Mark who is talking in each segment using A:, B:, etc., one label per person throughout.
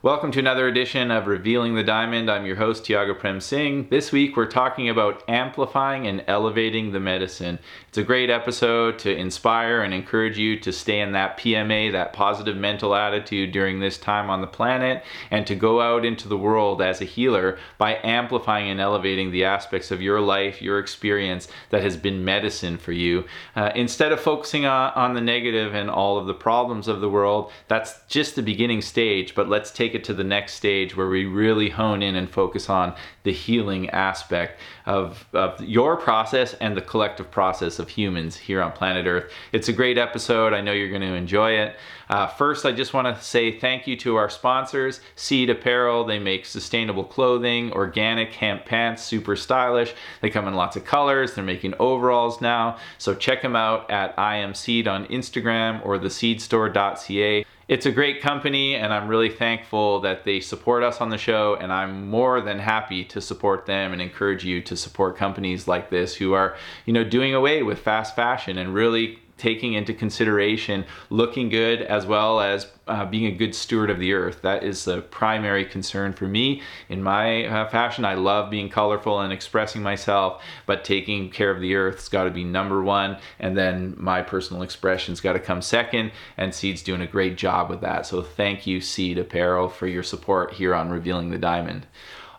A: Welcome to another edition of Revealing the Diamond. I'm your host, Tiago Prem Singh. This week we're talking about amplifying and elevating the medicine. It's a great episode to inspire and encourage you to stay in that PMA, that positive mental attitude during this time on the planet, and to go out into the world as a healer by amplifying and elevating the aspects of your life, your experience that has been medicine for you. Uh, instead of focusing on, on the negative and all of the problems of the world, that's just the beginning stage, but let's take take it to the next stage where we really hone in and focus on the healing aspect of, of your process and the collective process of humans here on planet Earth. It's a great episode. I know you're going to enjoy it. Uh, first, I just want to say thank you to our sponsors, Seed Apparel. They make sustainable clothing, organic hemp pants, super stylish. They come in lots of colors. They're making overalls now. So check them out at I am Seed on Instagram or theseedstore.ca. It's a great company and I'm really thankful that they support us on the show and I'm more than happy to support them and encourage you to support companies like this who are, you know, doing away with fast fashion and really taking into consideration looking good as well as uh, being a good steward of the earth. That is the primary concern for me in my uh, fashion. I love being colorful and expressing myself, but taking care of the earth's got to be number one, and then my personal expression's got to come second. And Seed's doing a great job with that. So thank you, Seed Apparel, for your support here on Revealing the Diamond.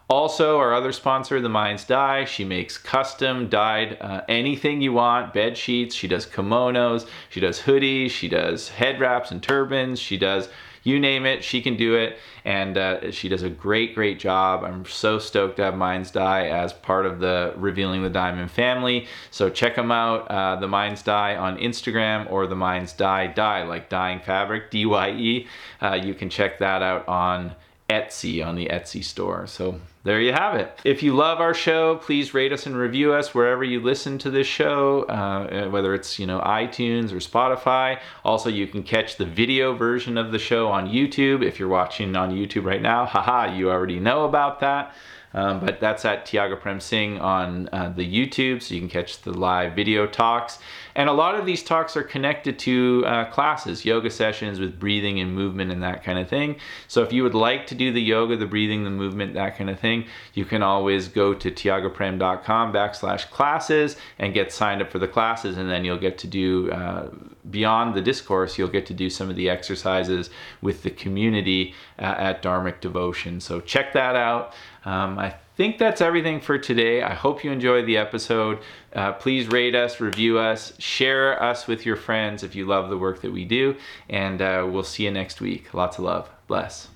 A: Also, our other sponsor, The Mind's Dye, she makes custom dyed uh, anything you want, bed sheets, she does kimonos, she does hoodies, she does head wraps and turbans, she does you name it, she can do it, and uh, she does a great, great job. I'm so stoked to have Mind's Dye as part of the Revealing the Diamond family. So check them out, uh, the Mind's Dye on Instagram or the Mind's Dye Dye, like dyeing fabric, D-Y-E. Uh, you can check that out on Etsy on the Etsy store. So there you have it. If you love our show, please rate us and review us wherever you listen to this show, uh, whether it's you know iTunes or Spotify. Also, you can catch the video version of the show on YouTube. If you're watching on YouTube right now, haha, you already know about that. Um, but that's at Tiago Prem Singh on uh, the YouTube, so you can catch the live video talks. And a lot of these talks are connected to uh, classes, yoga sessions with breathing and movement and that kind of thing. So if you would like to do the yoga, the breathing, the movement, that kind of thing, you can always go to tiagoprem.com backslash classes and get signed up for the classes, and then you'll get to do uh, beyond the discourse, you'll get to do some of the exercises with the community uh, at Dharmic Devotion. So check that out. Um, I think that's everything for today. I hope you enjoyed the episode. Uh, please rate us, review us, share us with your friends if you love the work that we do, and uh, we'll see you next week. Lots of love. Bless.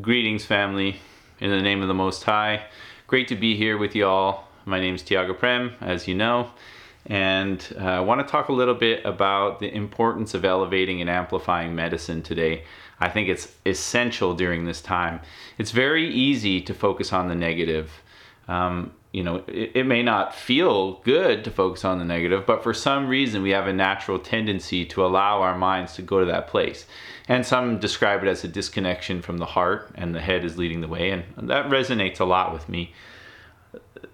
A: Greetings, family, in the name of the Most High. Great to be here with you all. My name is Tiago Prem, as you know, and uh, I want to talk a little bit about the importance of elevating and amplifying medicine today. I think it's essential during this time. It's very easy to focus on the negative. Um, you know, it, it, may not feel good to focus on the negative, but for some reason we have a natural tendency to allow our minds to go to that place. And some describe it as a disconnection from the heart, and the head is leading the way, and that resonates a lot with me.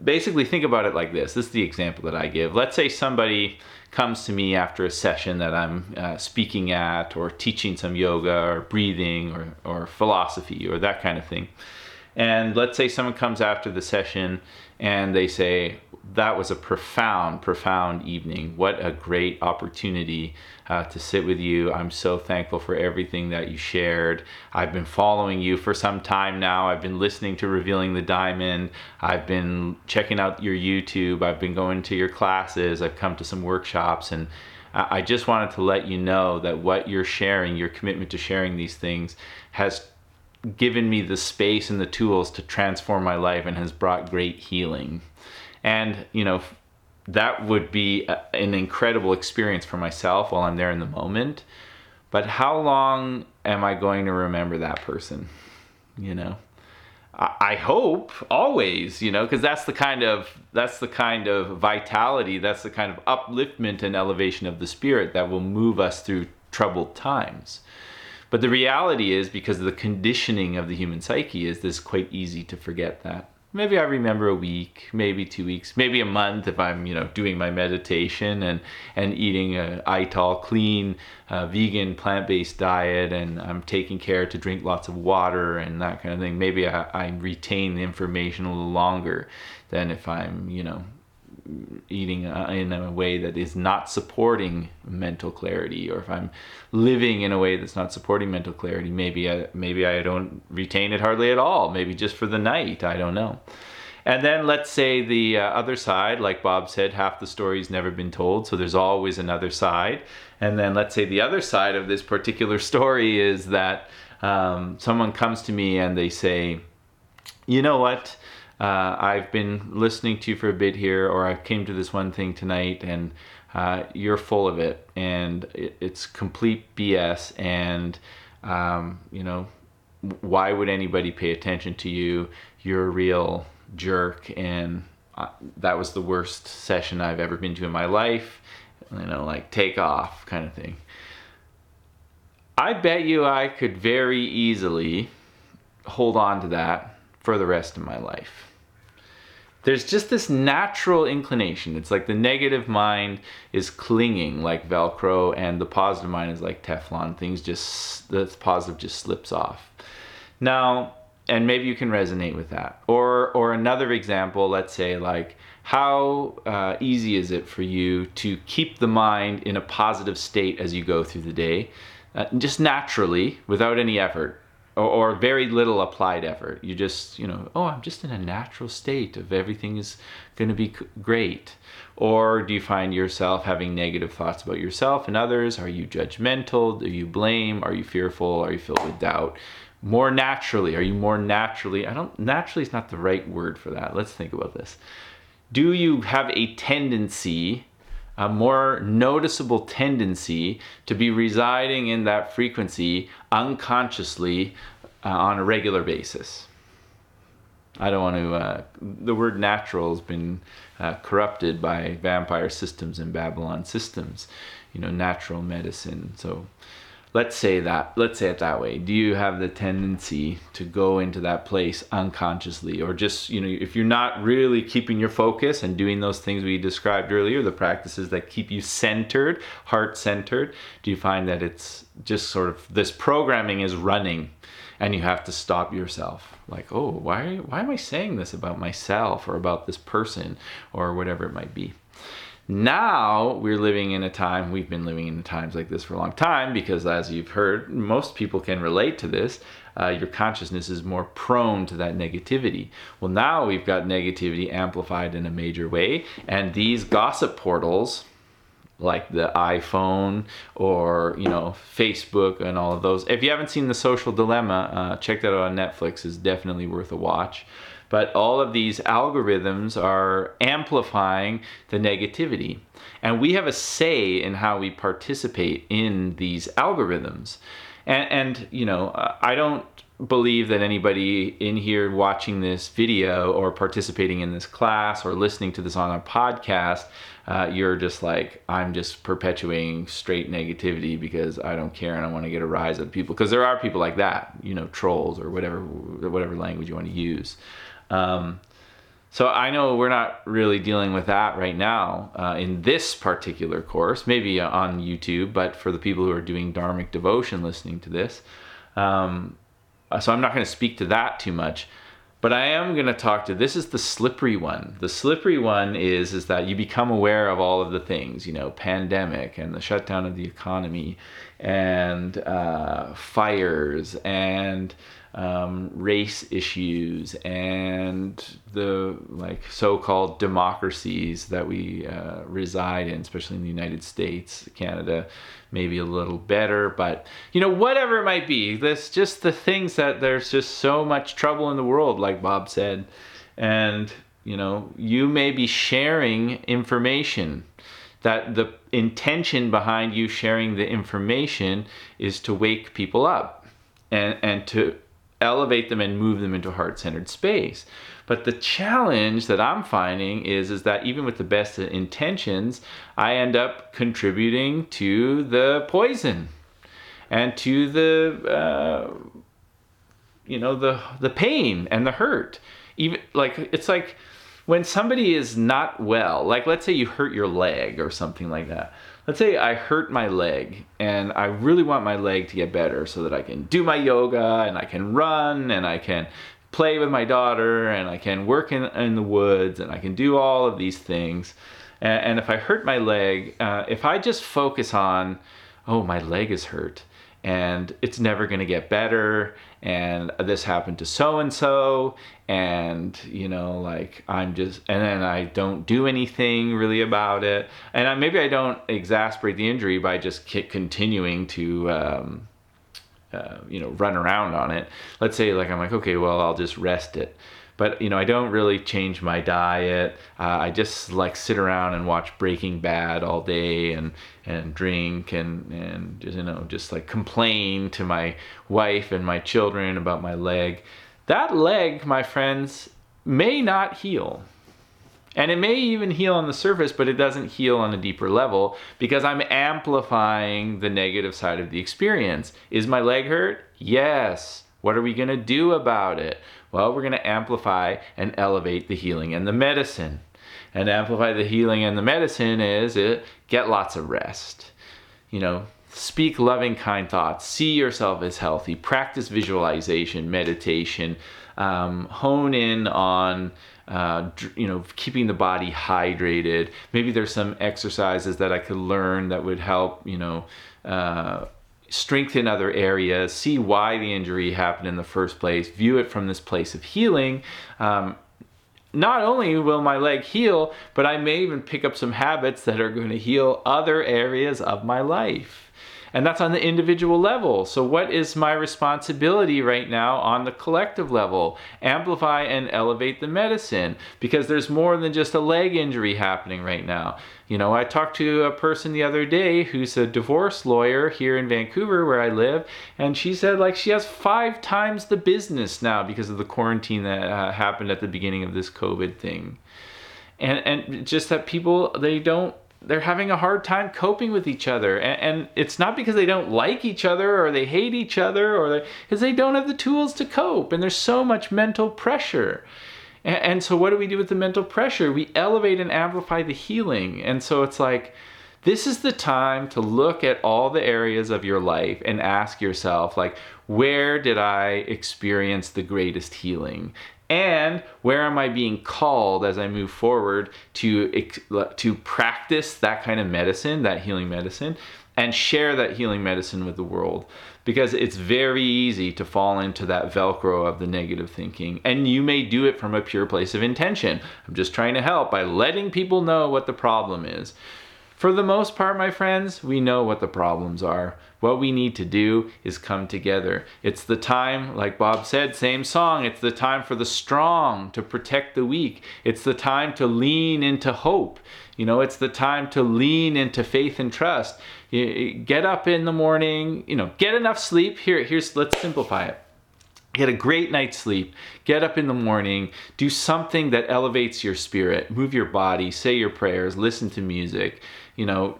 A: Basically, think about it like this this is the example that I give. Let's say somebody comes to me after a session that I'm uh, speaking at or teaching some yoga or breathing or, or philosophy or that kind of thing. And let's say someone comes after the session and they say, that was a profound, profound evening. What a great opportunity uh, to sit with you. I'm so thankful for everything that you shared. I've been following you for some time now. I've been listening to Revealing the Diamond. I've been checking out your YouTube. I've been going to your classes. I've come to some workshops and I just wanted to let you know that what you're sharing, your commitment to sharing these things, has given me the space and the tools to transform my life and has brought great healing. And, you know, that would be a, an incredible experience for myself while I'm there in the moment. But how long am I going to remember that person? You know? I hope always, you know, because that's the kind of that's the kind of vitality, that's the kind of upliftment and elevation of the spirit that will move us through troubled times. But the reality is, because of the conditioning of the human psyche, is this quite easy to forget that. Maybe I remember a week, maybe two weeks, maybe a month if I'm, you know, doing my meditation and and eating a ITAL clean, uh, vegan, plant-based diet, and I'm taking care to drink lots of water and that kind of thing. Maybe I, I retain the information a little longer than if I'm, you know, eating uh, in a way that is not supporting mental clarity or if i'm living in a way that's not supporting mental clarity maybe i maybe i don't retain it hardly at all. Maybe just for the night i don't know. And then let's say the uh, other side like bob said half the story's never been told so there's always another side. And then let's say the other side of this particular story is that um, someone comes to me and they say you know what uh, I've been listening to you for a bit here, or I came to this one thing tonight, and uh, you're full of it, and it, it's complete BS. And um, you know, why would anybody pay attention to you? You're a real jerk, and uh, that was the worst session I've ever been to in my life. You know, like take off kind of thing. I bet you I could very easily hold on to that for the rest of my life there's just this natural inclination. It's like the negative mind is clinging like Velcro, and the positive mind is like Teflon. Things just, the positive just slips off. Now, and maybe you can resonate with that. Or, or another example, let's say, like, how uh, easy is it for you to keep the mind in a positive state as you go through the day, uh, just naturally, without any effort? Or, or very little applied effort. You just, you know, oh, I'm just in a natural state of everything is going to be great. Or do you find yourself having negative thoughts about yourself and others? Are you judgmental? Do you blame? Are you fearful? Are you filled with doubt? More naturally, are you more naturally? I don't, naturally is not the right word for that. Let's think about this. Do you have a tendency a more noticeable tendency to be residing in that frequency unconsciously uh, on a regular basis. I don't want to, uh, the word natural has been uh, corrupted by vampire systems and Babylon systems, you know, natural medicine. So let's say that let's say it that way. Do you have the tendency to go into that place unconsciously? Or just you know if you're not really keeping your focus and doing those things we described earlier the practices that keep you centered heart centered do you find that it's just sort of this programming is running and you have to stop yourself? Like oh why why am i saying this about myself or about this person or whatever it might be now we're living in a time, we've been living in times like this for a long time because, as you've heard, most people can relate to this. Uh, your consciousness is more prone to that negativity. Well, now we've got negativity amplified in a major way, and these gossip portals, like the iPhone or you know Facebook and all of those. If you haven't seen The Social Dilemma, uh, check that out on Netflix. is definitely worth a watch. But all of these algorithms are amplifying the negativity. And we have a say in how we participate in these algorithms. And, and you know, I don't believe that anybody in here watching this video or participating in this class or listening to this on a podcast, uh, you're just like, I'm just perpetuating straight negativity because I don't care and I want to get a rise of people. Because there are people like that, you know, trolls or whatever, whatever language you want to use. Um, so I know we're not really dealing with that right now uh, in this particular course, maybe on YouTube, but for the people who are doing Dharmic devotion listening to this. Um, so I'm not going to speak to that too much. But I am going to talk to this is the slippery one. The slippery one is is that you become aware of all of the things, you know, pandemic and the shutdown of the economy and uh, fires and um, race issues and the like so-called democracies that we uh, reside in, especially in the United States, Canada, maybe a little better, but you know whatever it might be, this just the things that there's just so much trouble in the world, like Bob said, and you know you may be sharing information that the intention behind you sharing the information is to wake people up and and to elevate them and move them into heart-centered space. But the challenge that I'm finding is is that even with the best intentions, I end up contributing to the poison and to the uh, you know the the pain and the hurt even like it's like when somebody is not well, like let's say you hurt your leg or something like that. Let's say I hurt my leg and I really want my leg to get better so that I can do my yoga and I can run and I can play with my daughter and I can work in, in the woods and I can do all of these things. And, and if I hurt my leg, uh, if I just focus on, oh, my leg is hurt and it's never going to get better and this happened to so and so and you know like i'm just and then i don't do anything really about it. And I, maybe i don't exasperate the injury by just continuing to um, uh, you know run around on it. Let's say like i'm like okay well i'll just rest it but you know i don't really change my diet uh, i just like sit around and watch breaking bad all day and and drink and and just, you know just like complain to my wife and my children about my leg that leg my friends may not heal and it may even heal on the surface, but it doesn't heal on a deeper level because I'm amplifying the negative side of the experience. Is my leg hurt? Yes. What are we going to do about it? Well, we're going to amplify and elevate the healing and the medicine. And amplify the healing and the medicine is it, get lots of rest. You know, speak loving, kind thoughts. See yourself as healthy. Practice visualization, meditation. Um, hone in on uh, you know keeping the body hydrated. Maybe there's some exercises that I could learn that would help you know. Uh, strengthen other areas, see why the injury happened in the first place, view it from this place of healing. Um, not only will my leg heal, but I may even pick up some habits that are going to heal other areas of my life. And that's on the individual level. So, what is my responsibility right now on the collective level? Amplify and elevate the medicine because there's more than just a leg injury happening right now. You know, I talked to a person the other day who's a divorce lawyer here in Vancouver where I live, and she said like she has five times the business now because of the quarantine that uh, happened at the beginning of this COVID thing. And, and just that people, they don't they're having a hard time coping with each other. And, and, it's not because they don't like each other or they hate each other or because they, they, don't have the tools to cope and there's so much mental pressure. And, and, so what do we do with the mental pressure? We elevate and amplify the healing. And so it's like this is the time to look at all the areas of your life and ask yourself like where did i experience the greatest healing and where am I being called as I move forward to to practice that kind of medicine, that healing medicine, and share that healing medicine with the world because it's very easy to fall into that velcro of the negative thinking and you may do it from a pure place of intention. I'm just trying to help by letting people know what the problem is. For the most part, my friends, we know what the problems are. What we need to do is come together. It's the time, like Bob said, same song, it's the time for the strong to protect the weak. It's the time to lean into hope. You know, it's the time to lean into faith and trust. get up in the morning, you know, get enough sleep. Here, here's, let's simplify it get a great night's sleep get up in the morning do something that elevates your spirit move your body say your prayers listen to music you know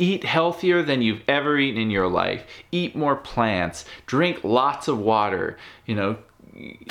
A: Eat healthier than you've ever eaten in your life. Eat more plants. Drink lots of water. You know,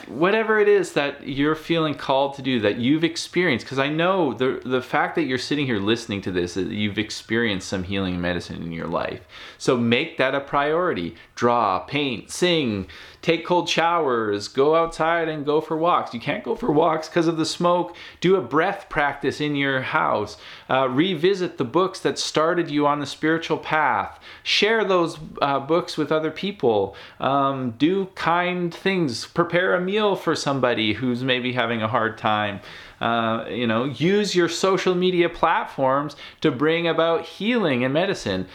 A: whatever it is that you're feeling called to do that you've experienced because i know the the fact that you're sitting here listening to this is you've experienced some healing medicine in your life so make that a priority draw paint sing take cold showers go outside and go for walks. You can't go for walks because of the smoke. Do a breath practice in your house. Uh, revisit the books that started you on the spiritual path. Share those uh, books with other people. Um, do kind things. Prepare a meal for somebody who's maybe having a hard time. Uh, you know, use your social media platforms to bring about healing and medicine.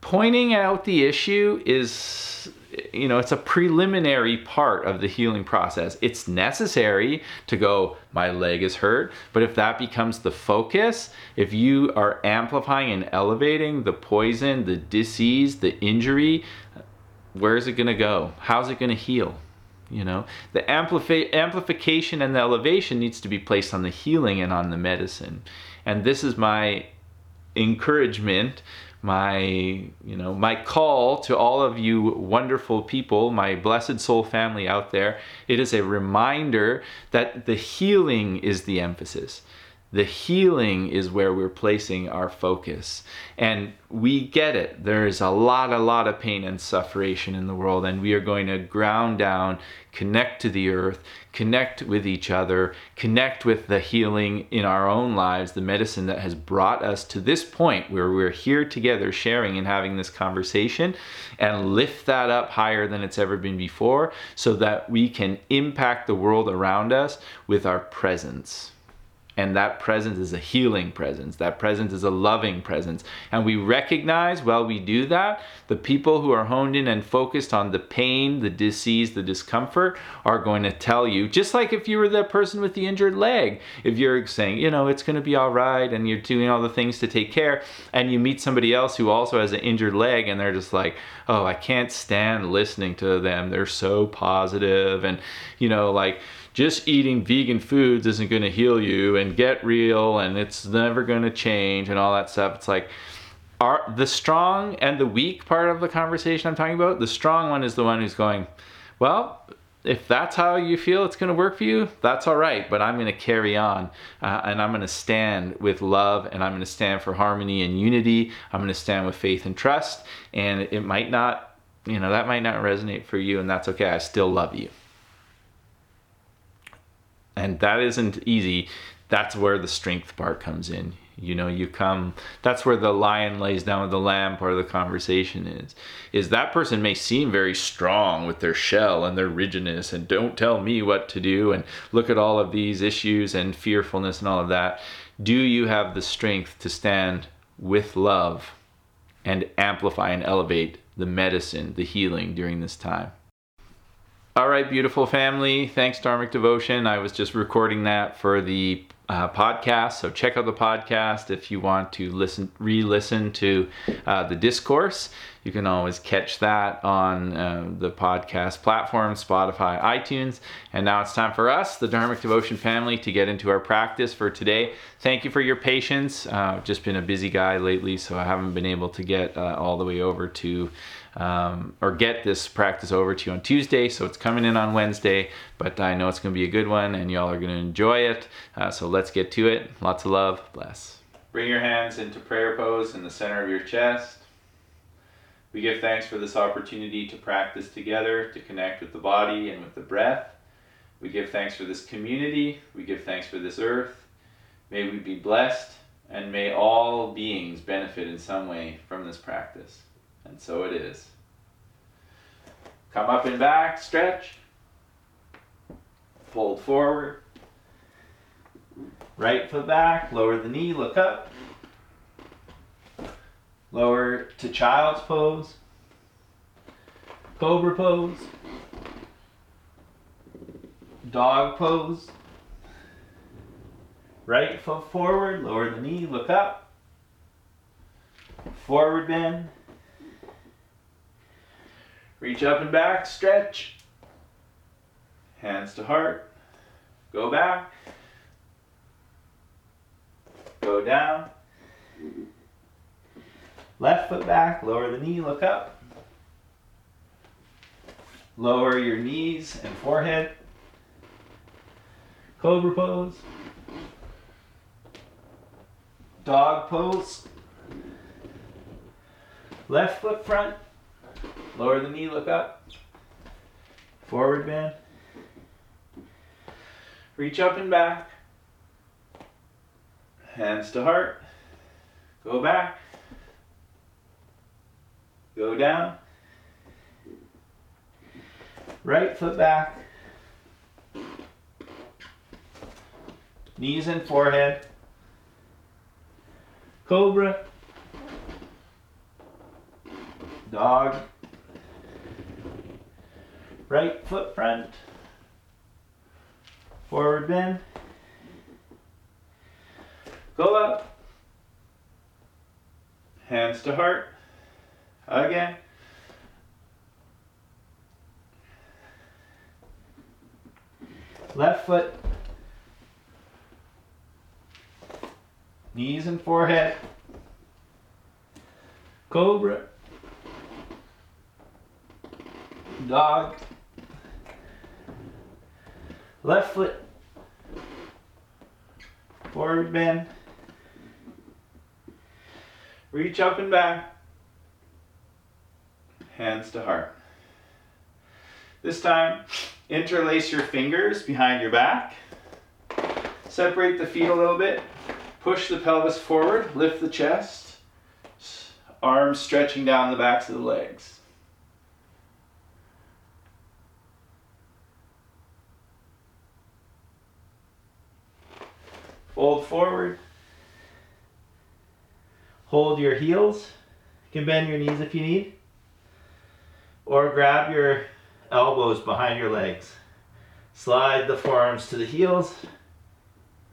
A: Pointing out the issue is, you know, it's a preliminary part of the healing process. It's necessary to go, my leg is hurt, but if that becomes the focus, if you are amplifying and elevating the poison, the disease, the injury, where is it going to go? How's it going to heal? you know the amplifi- amplification and the elevation needs to be placed on the healing and on the medicine and this is my encouragement my you know my call to all of you wonderful people my blessed soul family out there it is a reminder that the healing is the emphasis the healing is where we're placing our focus. And we get it. There is a lot, a lot of pain and suffering in the world, and we are going to ground down, connect to the earth, connect with each other, connect with the healing in our own lives, the medicine that has brought us to this point where we're here together sharing and having this conversation, and lift that up higher than it's ever been before so that we can impact the world around us with our presence and that presence is a healing presence. That presence is a loving presence. And we recognize while we do that, the people who are honed in and focused on the pain, the disease, the discomfort are going to tell you, just like if you were the person with the injured leg, if you're saying, you know, it's going to be all right and you're doing all the things to take care, and you meet somebody else who also has an injured leg and they're just like, oh, I can't stand listening to them. They're so positive and, you know, like, just eating vegan foods isn't going to heal you and get real and it's never going to change and all that stuff. It's like are the strong and the weak part of the conversation I'm talking about. The strong one is the one who's going, well, if that's how you feel it's going to work for you, that's all right. But I'm going to carry on uh, and I'm going to stand with love and I'm going to stand for harmony and unity. I'm going to stand with faith and trust. And it might not, you know, that might not resonate for you and that's okay. I still love you and that isn't easy. That's where the strength part comes in. You know you come that's where the lion lays down with the lamb part of the conversation is is that person may seem very strong with their shell and their rigidness and don't tell me what to do and look at all of these issues and fearfulness and all of that. Do you have the strength to stand with love and amplify and elevate the medicine the healing during this time all right, beautiful family. Thanks, Dharmic Devotion. I was just recording that for the uh, podcast, so check out the podcast if you want to listen, re-listen to uh, the discourse. You can always catch that on uh, the podcast platform, Spotify, iTunes. And now it's time for us, the Dharmic Devotion family, to get into our practice for today. Thank you for your patience. Uh, I've just been a busy guy lately, so I haven't been able to get uh, all the way over to um, or get this practice over to you on Tuesday. So it's coming in on Wednesday, but I know it's going to be a good one and y'all are going to enjoy it. Uh, so let's get to it. Lots of love. Bless. Bring your hands into prayer pose in the center of your chest. We give thanks for this opportunity to practice together, to connect with the body and with the breath. We give thanks for this community. We give thanks for this earth. May we be blessed and may all beings benefit in some way from this practice. And so it is. Come up and back, stretch. Fold forward. Right foot back, lower the knee, look up. Lower to child's pose. Cobra pose. Dog pose. Right foot forward, lower the knee, look up. Forward bend. Reach up and back, stretch. Hands to heart. Go back. Go down. Left foot back, lower the knee, look up. Lower your knees and forehead. Cobra pose. Dog pose. Left foot front. Lower the knee, look up. Forward bend. Reach up and back. Hands to heart. Go back. Go down. Right foot back. Knees and forehead. Cobra. Dog right foot front, forward bend, go up, hands to heart, again. Left foot, knees and forehead, Cobra. Dog. Left foot. Forward bend. Reach up and back. Hands to heart. This time, interlace your fingers behind your back. Separate the feet a little bit. Push the pelvis forward. Lift the chest. Arms stretching down the backs of the legs. Fold forward. Hold your heels. You can bend your knees if you need. Or grab your elbows behind your legs. Slide the forearms to the heels.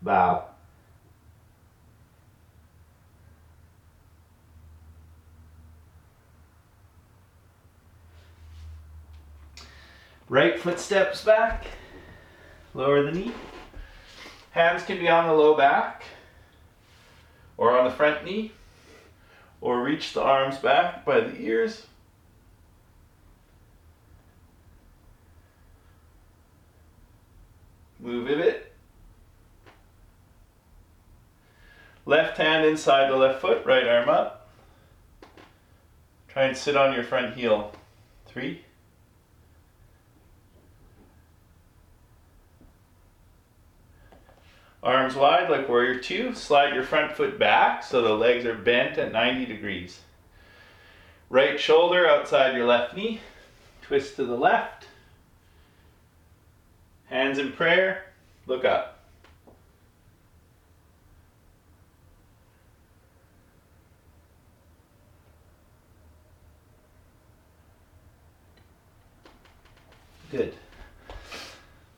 A: Bow. Right foot steps back. Lower the knee. Hands can be on the low back or on the front knee or reach the arms back by the ears. Move a bit. Left hand inside the left foot, right arm up. Try and sit on your front heel. Three. Arms wide like warrior two. Slide your front foot back so the legs are bent at 90 degrees. Right shoulder outside your left knee. Twist to the left. Hands in prayer. Look up. Good.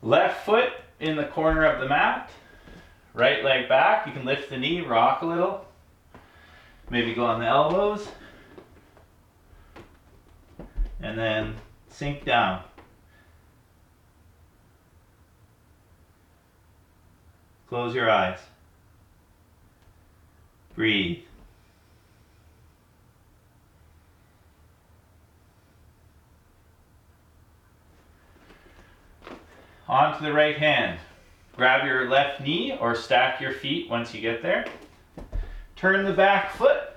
A: Left foot in the corner of the mat. Right leg back. You can lift the knee, rock a little. Maybe go on the elbows. And then sink down. Close your eyes. Breathe. On to the right hand. Grab your left knee or stack your feet once you get there. Turn the back foot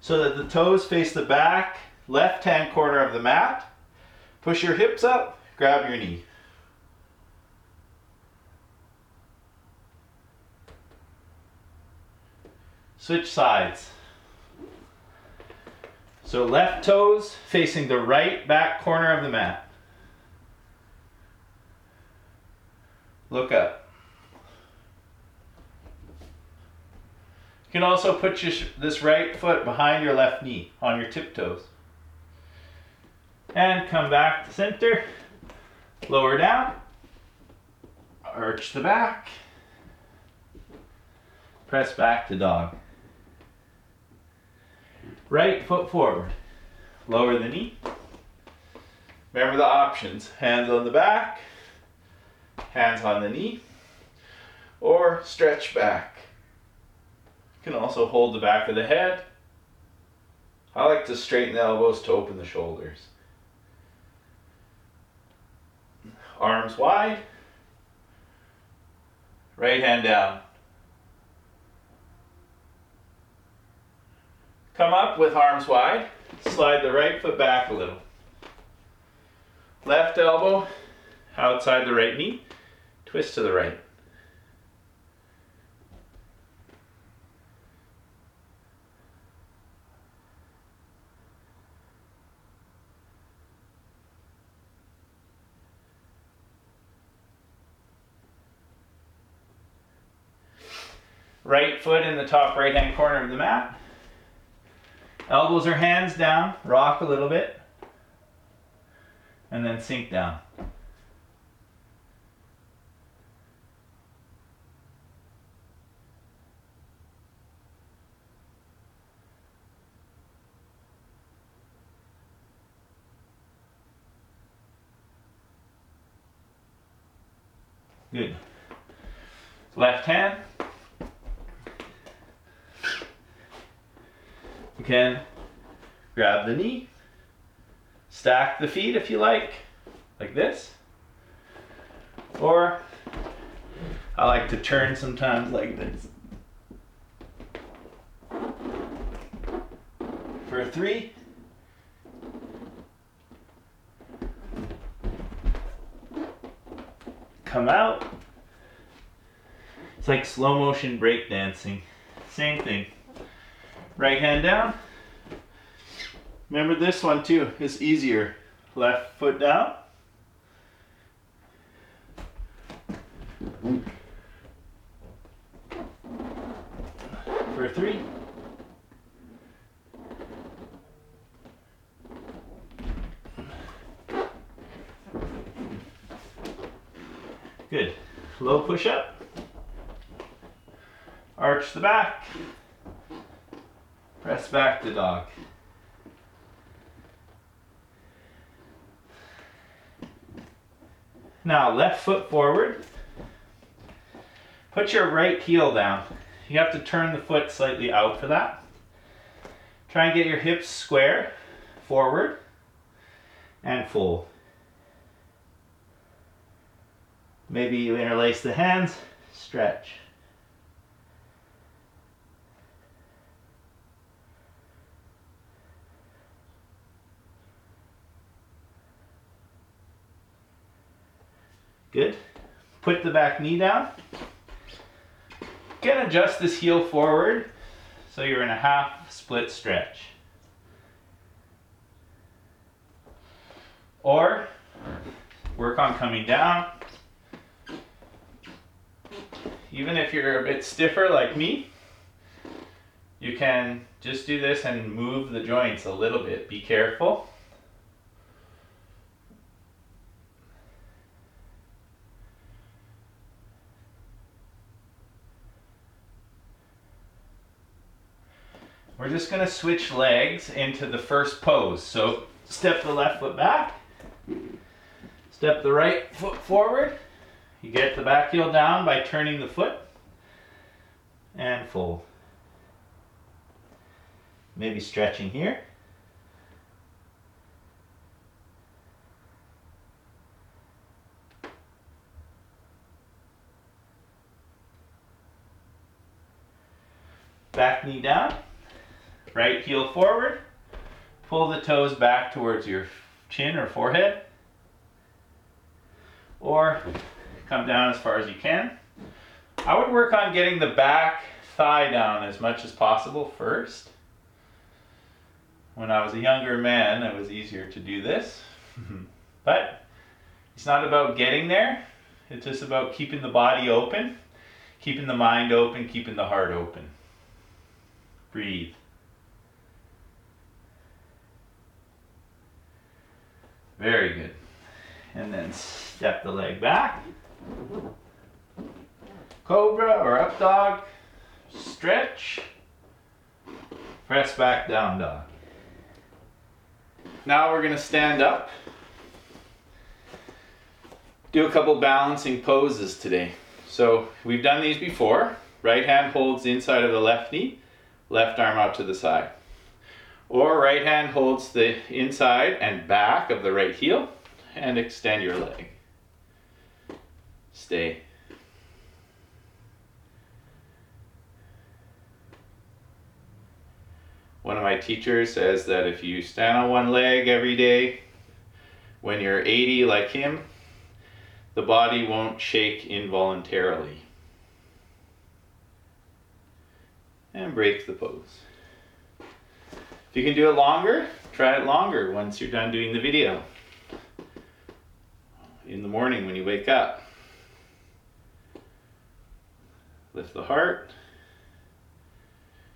A: so that the toes face the back left hand corner of the mat. Push your hips up, grab your knee. Switch sides. So left toes facing the right back corner of the mat. Look up. You can also put your, this right foot behind your left knee on your tiptoes. And come back to center. Lower down. Arch the back. Press back to dog. Right foot forward. Lower the knee. Remember the options. Hands on the back hands on the knee, or stretch back. You can also hold the back of the head. I like to straighten the elbows to open the shoulders. Arms wide. Right hand down. Come up with arms wide. Slide the right foot back a little. Left elbow outside the right knee. Twist to the right. Right foot in the top right hand corner of the mat. Elbows or hands down, rock a little bit, and then sink down. Good. Left hand. You can grab the knee, stack the feet if you like, like this. Or I like to turn sometimes like this. For three. Come out. It's like slow motion break dancing. Same thing. Right hand down. Remember this one too, it's easier. Left foot down. For three. Good. Low push up. Arch the back. Press back to dog. Now, left foot forward. Put your right heel down. You have to turn the foot slightly out for that. Try and get your hips square, forward, and full. Maybe you interlace the hands, stretch. Good. Put the back knee down. Again, adjust this heel forward so you're in a half split stretch. Or work on coming down. Even if you're a bit stiffer like me, you can just do this and move the joints a little bit. Be careful. We're just going to switch legs into the first pose. So step the left foot back, step the right foot forward. You get the back heel down by turning the foot and fold. Maybe stretching here. Back knee down. Right heel forward. Pull the toes back towards your chin or forehead. Or come down as far as you can. I would work on getting the back thigh down as much as possible first. When I was a younger man, it was easier to do this. but it's not about getting there, it's just about keeping the body open, keeping the mind open, keeping the heart open. Breathe. Very good. And then step the leg back. Cobra or up dog. Stretch. Press back down dog. Now we're going to stand up. Do a couple balancing poses today. So we've done these before. Right hand holds the inside of the left knee, left arm out to the side. Or right hand holds the inside and back of the right heel and extend your leg. Stay. One of my teachers says that if you stand on one leg every day, when you're 80 like him, the body won't shake involuntarily. And break the pose. If you can do it longer, try it longer once you're done doing the video. In the morning when you wake up. Lift the heart.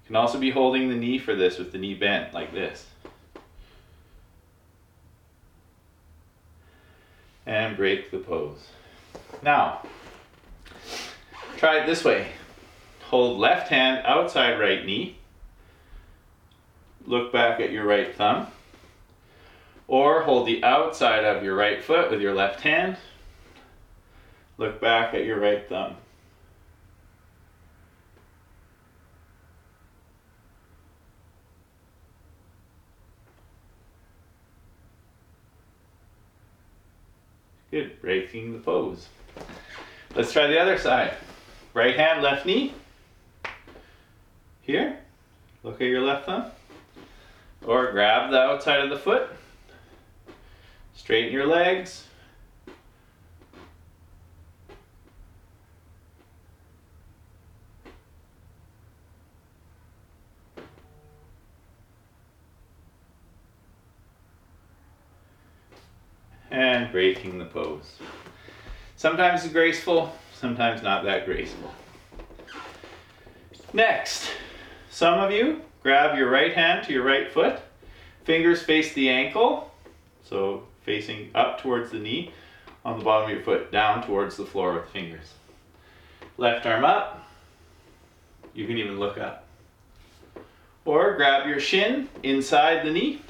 A: You can also be holding the knee for this with the knee bent like this. And break the pose. Now, try it this way. Hold left hand outside right knee look back at your right thumb. Or hold the outside of your right foot with your left hand. Look back at your right thumb. Good, breaking the pose. Let's try the other side. Right hand, left knee. Here, look at your left thumb. Or grab the outside of the foot. Straighten your legs. and breaking the pose. Sometimes it's graceful, sometimes not that graceful. Next, some of you grab your right hand to your right foot, fingers face the ankle, so facing up towards the knee, on the bottom of your foot, down towards the floor with fingers. Left arm up, you can even look up. Or grab your shin inside the knee,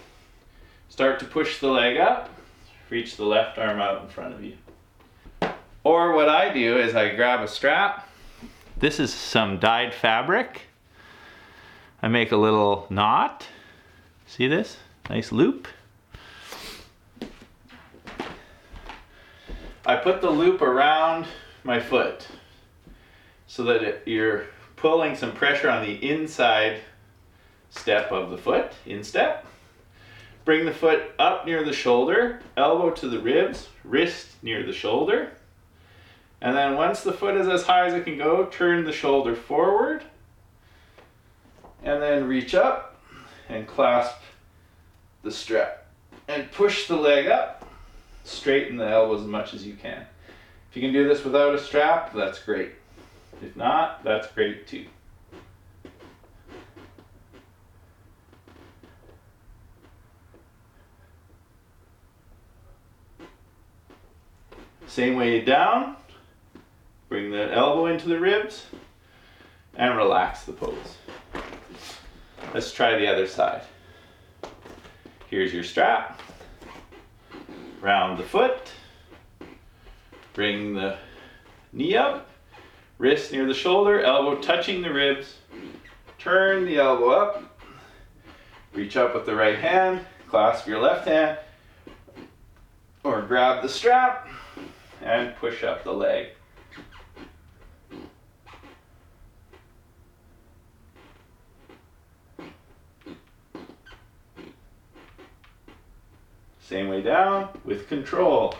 A: start to push the leg up, reach the left arm out in front of you. Or what I do is I grab a strap. This is some dyed fabric. I make a little knot. See this? Nice loop. I put the loop around my foot so that it, you're pulling some pressure on the inside step of the foot, instep. Bring the foot up near the shoulder, elbow to the ribs, wrist near the shoulder. And then once the foot is as high as it can go, turn the shoulder forward. And then reach up and clasp the strap. And push the leg up. Straighten the elbows as much as you can. If you can do this without a strap, that's great. If not, that's great too. Same way down. Bring the elbow into the ribs and relax the pose. Let's try the other side. Here's your strap. Round the foot. Bring the knee up. Wrist near the shoulder, elbow touching the ribs. Turn the elbow up. Reach up with the right hand. Clasp your left hand. Or grab the strap and push up the leg. Same way down with control.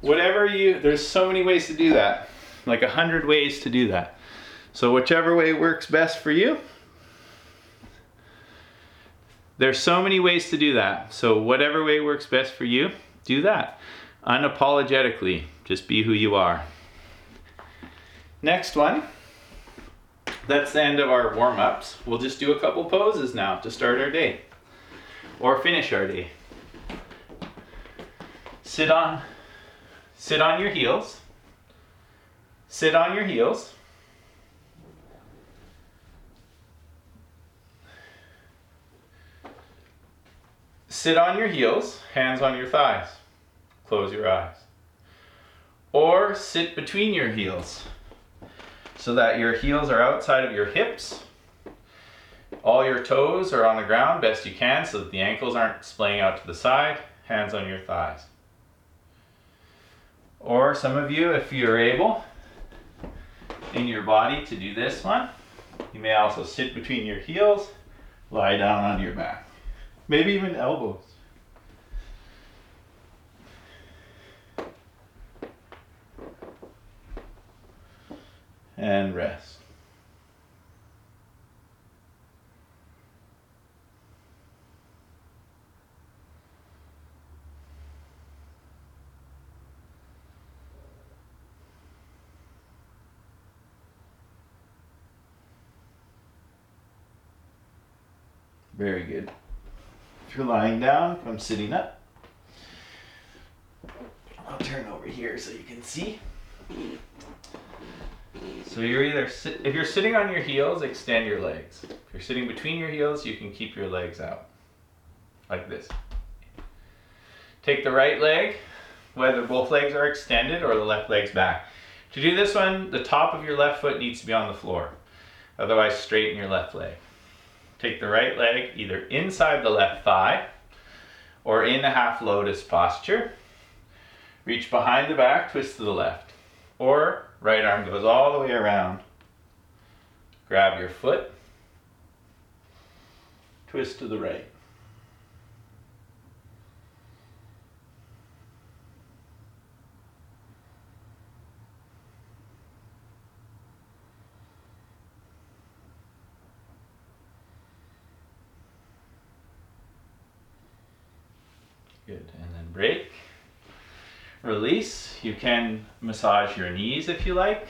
A: Whatever you, there's so many ways to do that. Like a hundred ways to do that. So whichever way works best for you, there's so many ways to do that. So whatever way works best for you, do that. Unapologetically, just be who you are. Next one. That's the end of our warm-ups. We'll just do a couple poses now to start our day or finish our day. Sit on sit on your heels. Sit on your heels. Sit on your heels, hands on your thighs. Close your eyes. Or sit between your heels so that your heels are outside of your hips. All your toes are on the ground best you can so that the ankles aren't splaying out to the side. Hands on your thighs. Or some of you, if you're able in your body to do this one, you may also sit between your heels, lie down on your back. Maybe even elbows. And rest. Very good. You're lying down, come sitting up. I'll turn over here so you can see. So you're either sit, if you're sitting on your heels, extend your legs. If you're sitting between your heels, you can keep your legs out. Like this. Take the right leg, whether both legs are extended or the left leg's back. To do this one, the top of your left foot needs to be on the floor. Otherwise, straighten your left leg. Take the right leg either inside the left thigh or in a half lotus posture. Reach behind the back, twist to the left. Or right arm goes all the way around. Grab your foot, twist to the right. Good. And then break. Release. You can massage your knees if you like.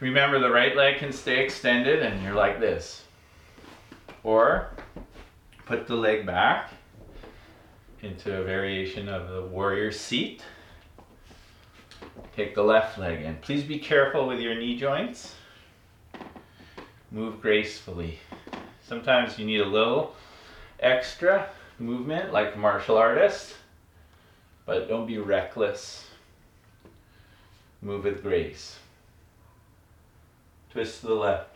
A: Remember the right leg can stay extended and you're like this. Or put the leg back into a variation of the warrior seat. Take the left leg in. Please be careful with your knee joints. Move gracefully. Sometimes you need a little extra movement like martial artist, but don't be reckless. Move with grace. Twist to the left.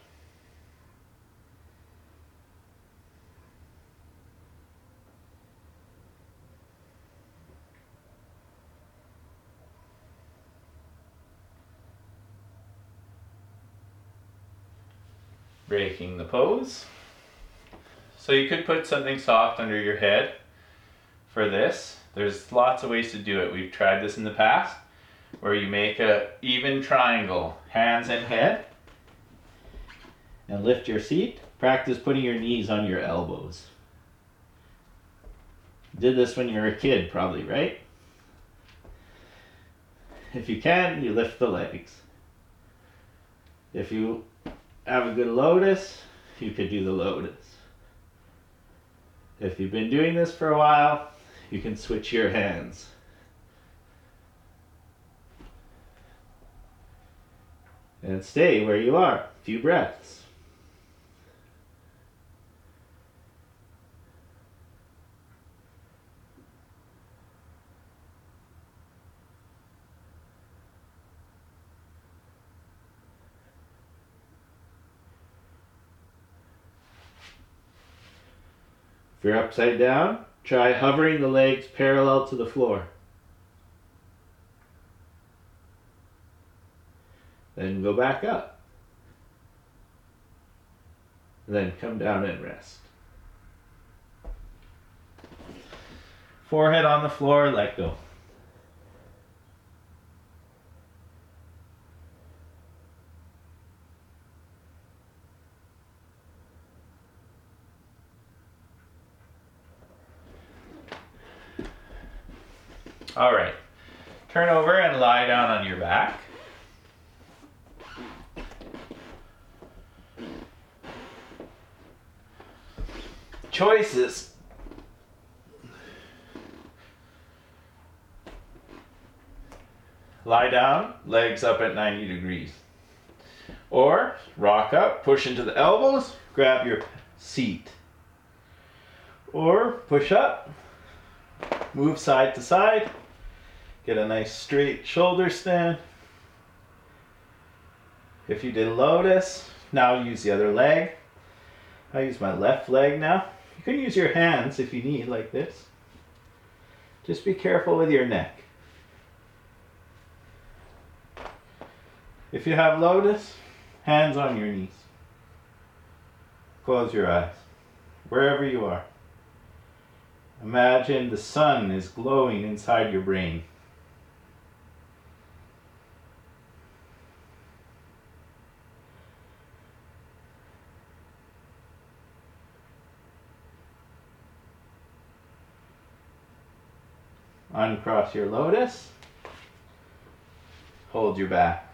A: Breaking the pose. So you could put something soft under your head for this. There's lots of ways to do it. We've tried this in the past where you make a even triangle, hands and head. And lift your seat. Practice putting your knees on your elbows. Did this when you were a kid, probably, right? If you can, you lift the legs. If you have a good lotus, you could do the lotus. If you've been doing this for a while, you can switch your hands. And stay where you are. A few breaths. If you're upside down, try hovering the legs parallel to the floor. Then go back up. Then come down and rest. Forehead on the floor, let go. All right. Turn over and lie down on your back. Choices. Lie down, legs up at 90 degrees. Or rock up, push into the elbows, grab your seat. Or push up, move side to side, get a nice straight shoulder stand. If you did lotus, now use the other leg. I use my left leg now. You can use your hands if you need, like this. Just be careful with your neck. If you have lotus, hands on your knees. Close your eyes, wherever you are. Imagine the sun is glowing inside your brain. Uncross your lotus. Hold your back.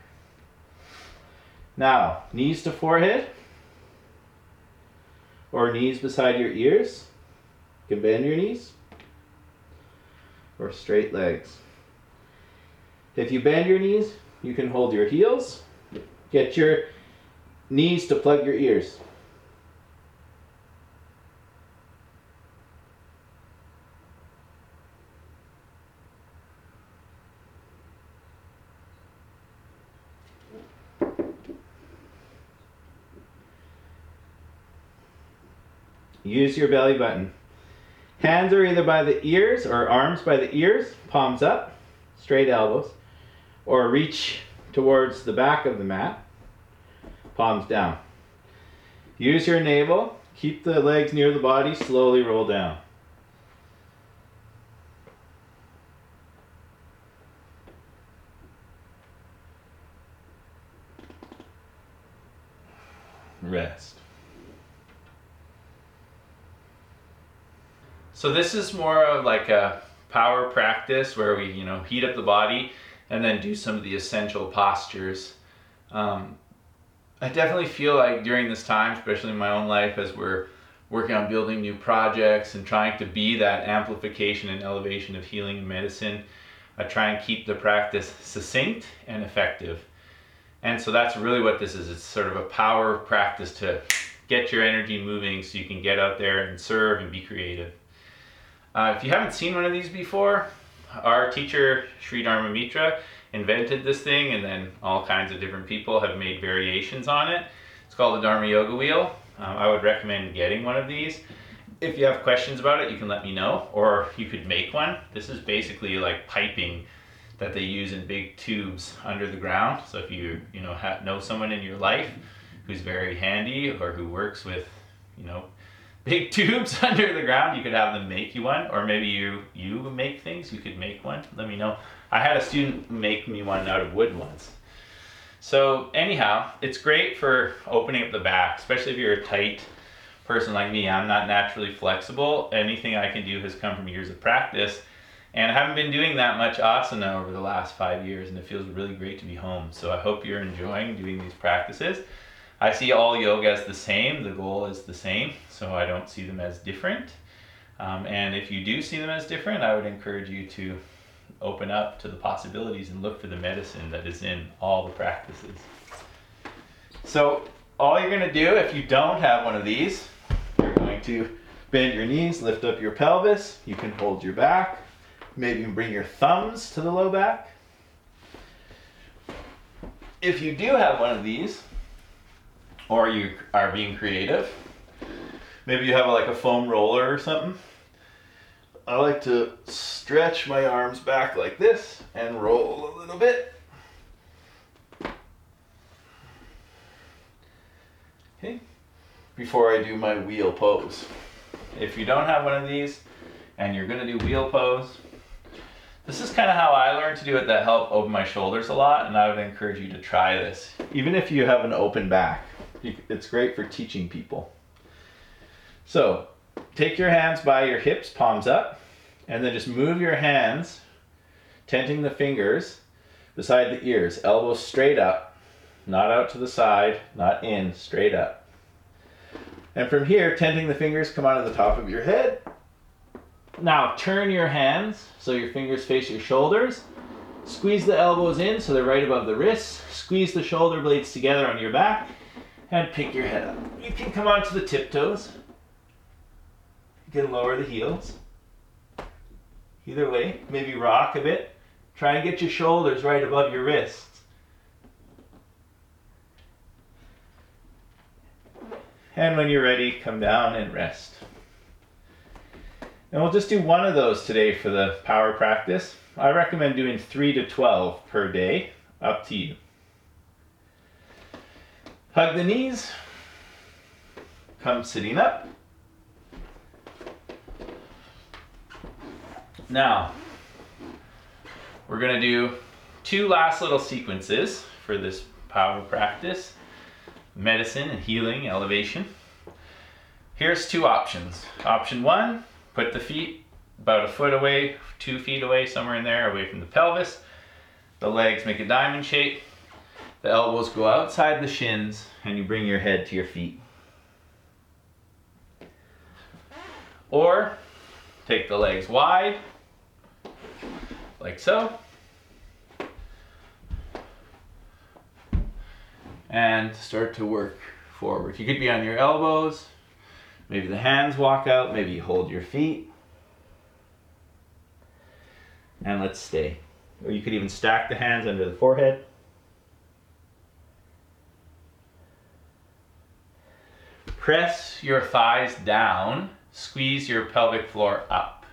A: Now, knees to forehead or knees beside your ears. You can bend your knees or straight legs. If you bend your knees, you can hold your heels. Get your knees to plug your ears. Use your belly button. Hands are either by the ears or arms by the ears, palms up, straight elbows, or reach towards the back of the mat, palms down. Use your navel, keep the legs near the body, slowly roll down. Rest. So this is more of like a power practice where we, you know, heat up the body and then do some of the essential postures. Um, I definitely feel like during this time, especially in my own life, as we're working on building new projects and trying to be that amplification and elevation of healing and medicine, I try and keep the practice succinct and effective. And so that's really what this is. It's sort of a power practice to get your energy moving so you can get out there and serve and be creative. Uh, if you haven't seen one of these before, our teacher, Sri Dharma Mitra, invented this thing, and then all kinds of different people have made variations on it. It's called the Dharma Yoga Wheel. Um, I would recommend getting one of these. If you have questions about it, you can let me know, or you could make one. This is basically like piping that they use in big tubes under the ground. So if you you know ha- know someone in your life who's very handy or who works with you know big tubes under the ground. You could have them make you one, or maybe you you make things. You could make one. Let me know. I had a student make me one out of wood once. So anyhow, it's great for opening up the back, especially if you're a tight person like me. I'm not naturally flexible. Anything I can do has come from years of practice. And I haven't been doing that much asana over the last five years, and it feels really great to be home. So I hope you're enjoying doing these practices. I see all yoga as the same. The goal is the same, so I don't see them as different. Um, and if you do see them as different, I would encourage you to open up to the possibilities and look for the medicine that is in all the practices. So, all you're going to do if you don't have one of these, you're going to bend your knees, lift up your pelvis. You can hold your back. Maybe bring your thumbs to the low back. If you do have one of these, or you are being creative. Maybe you have like a foam roller or something. I like to stretch my arms back like this and roll a little bit. Okay, before I do my wheel pose. If you don't have one of these and you're gonna do wheel pose, this is kind of how I learned to do it that helped open my shoulders a lot, and I would encourage you to try this, even if you have an open back it's great for teaching people. So take your hands by your hips, palms up, and then just move your hands, tenting the fingers beside the ears, elbows straight up, not out to the side, not in, straight up. And from here, tenting the fingers come out of the top of your head. Now turn your hands so your fingers face your shoulders. Squeeze the elbows in so they're right above the wrists. Squeeze the shoulder blades together on your back and pick your head up. You can come onto the tiptoes. You can lower the heels. Either way, maybe rock a bit. Try and get your shoulders right above your wrists. And when you're ready, come down and rest. And we'll just do one of those today for the power practice. I recommend doing 3 to 12 per day, up to you. Hug the knees. Come sitting up. Now, we're going to do two last little sequences for this power practice medicine and healing, elevation. Here's two options. Option one, put the feet about a foot away, two feet away, somewhere in there, away from the pelvis. The legs make a diamond shape. The elbows go outside the shins and you bring your head to your feet. Or take the legs wide, like so. And start to work forward. You could be on your elbows, maybe the hands walk out, maybe you hold your feet. And let's stay. Or you could even stack the hands under the forehead. Press your thighs down, squeeze your pelvic floor up.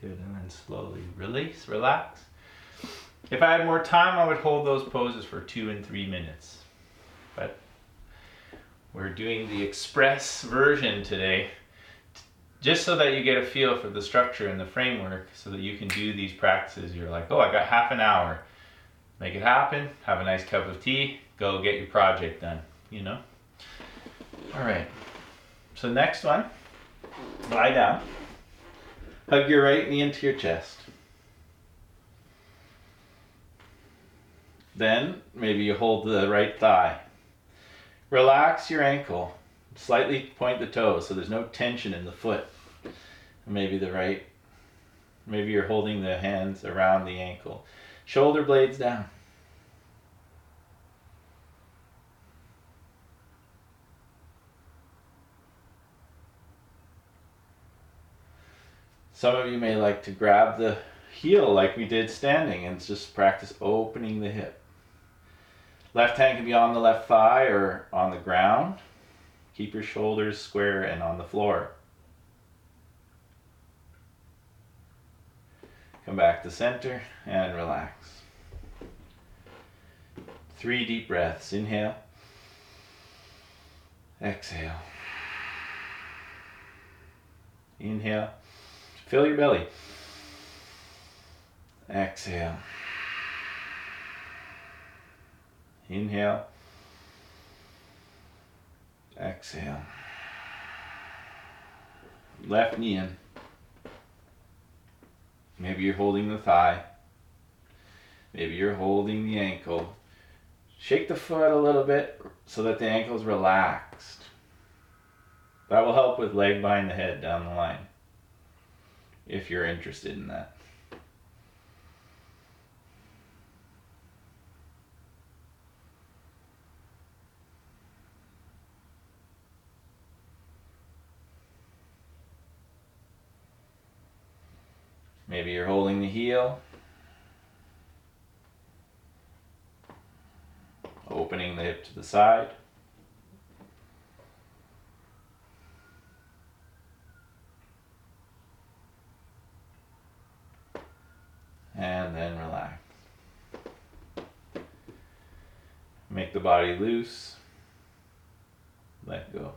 A: Good, and then slowly release, relax. If I had more time, I would hold those poses for two and three minutes. But we're doing the express version today, just so that you get a feel for the structure and the framework, so that you can do these practices. You're like, oh, I got half an hour. Make it happen, have a nice cup of tea, go get your project done, you know? All right. So, next one, lie down. Hug your right knee into your chest. Then maybe you hold the right thigh. Relax your ankle. Slightly point the toes so there's no tension in the foot. Maybe the right, maybe you're holding the hands around the ankle. Shoulder blades down. Some of you may like to grab the heel like we did standing and just practice opening the hip. Left hand can be on the left thigh or on the ground. Keep your shoulders square and on the floor. Come back to center and relax. Three deep breaths. Inhale. Exhale. Inhale. Fill your belly. Exhale. Inhale. Exhale. Left knee in. Maybe you're holding the thigh. Maybe you're holding the ankle. Shake the foot a little bit so that the ankle is relaxed. That will help with leg behind the head down the line if you're interested in that. Maybe you're holding the heel. Opening the hip to the side. And then relax. Make the body loose. Let go.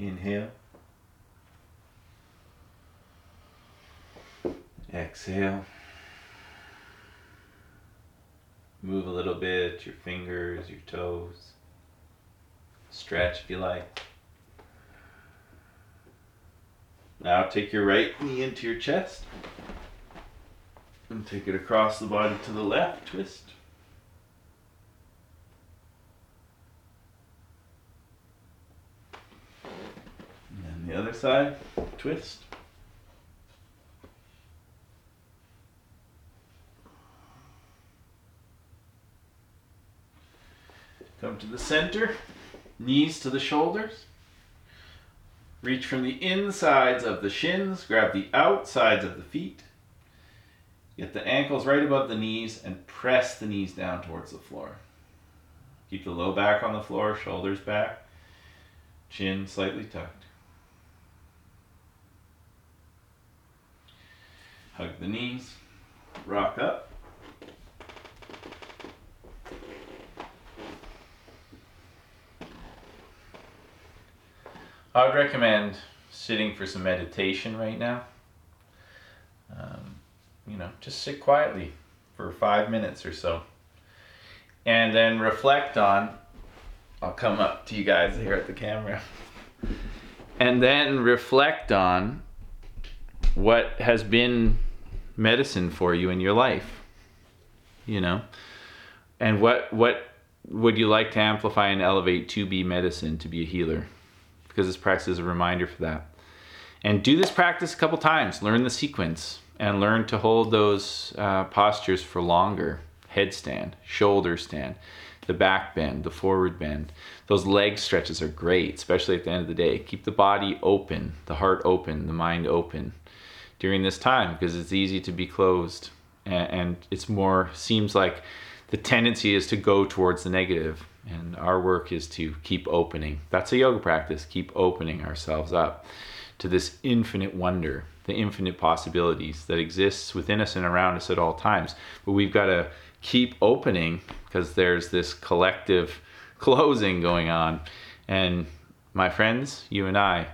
A: Inhale. Exhale. Move a little bit, your fingers, your toes. Stretch if you like. Now take your right knee into your chest and take it across the body to the left, twist. And the other side, twist. Come to the center, knees to the shoulders. Reach from the insides of the shins, grab the outsides of the feet. Get the ankles right above the knees and press the knees down towards the floor. Keep the low back on the floor, shoulders back, chin slightly tucked. Hug the knees, rock up. I would recommend sitting for some meditation right now. Um, you know, just sit quietly for five minutes or so. And then reflect on, I'll come up to you guys here at the camera. And then reflect on what has been medicine for you in your life. You know? And what what would you like to amplify and elevate to be medicine, to be a healer? because this practice is a reminder for that. And do this practice a couple times. Learn the sequence and learn to hold those uh, postures for longer. Headstand, shoulder stand, the back bend, the forward bend. Those leg stretches are great, especially at the end of the day. Keep the body open, the heart open, the mind open during this time because it's easy to be closed and, and it's more seems like the tendency is to go towards the negative and our work is to keep opening. That's a yoga practice, keep opening ourselves up to this infinite wonder, the infinite possibilities that exists within us and around us at all times. But we've got to keep opening because there's this collective closing going on. And my friends, you and I,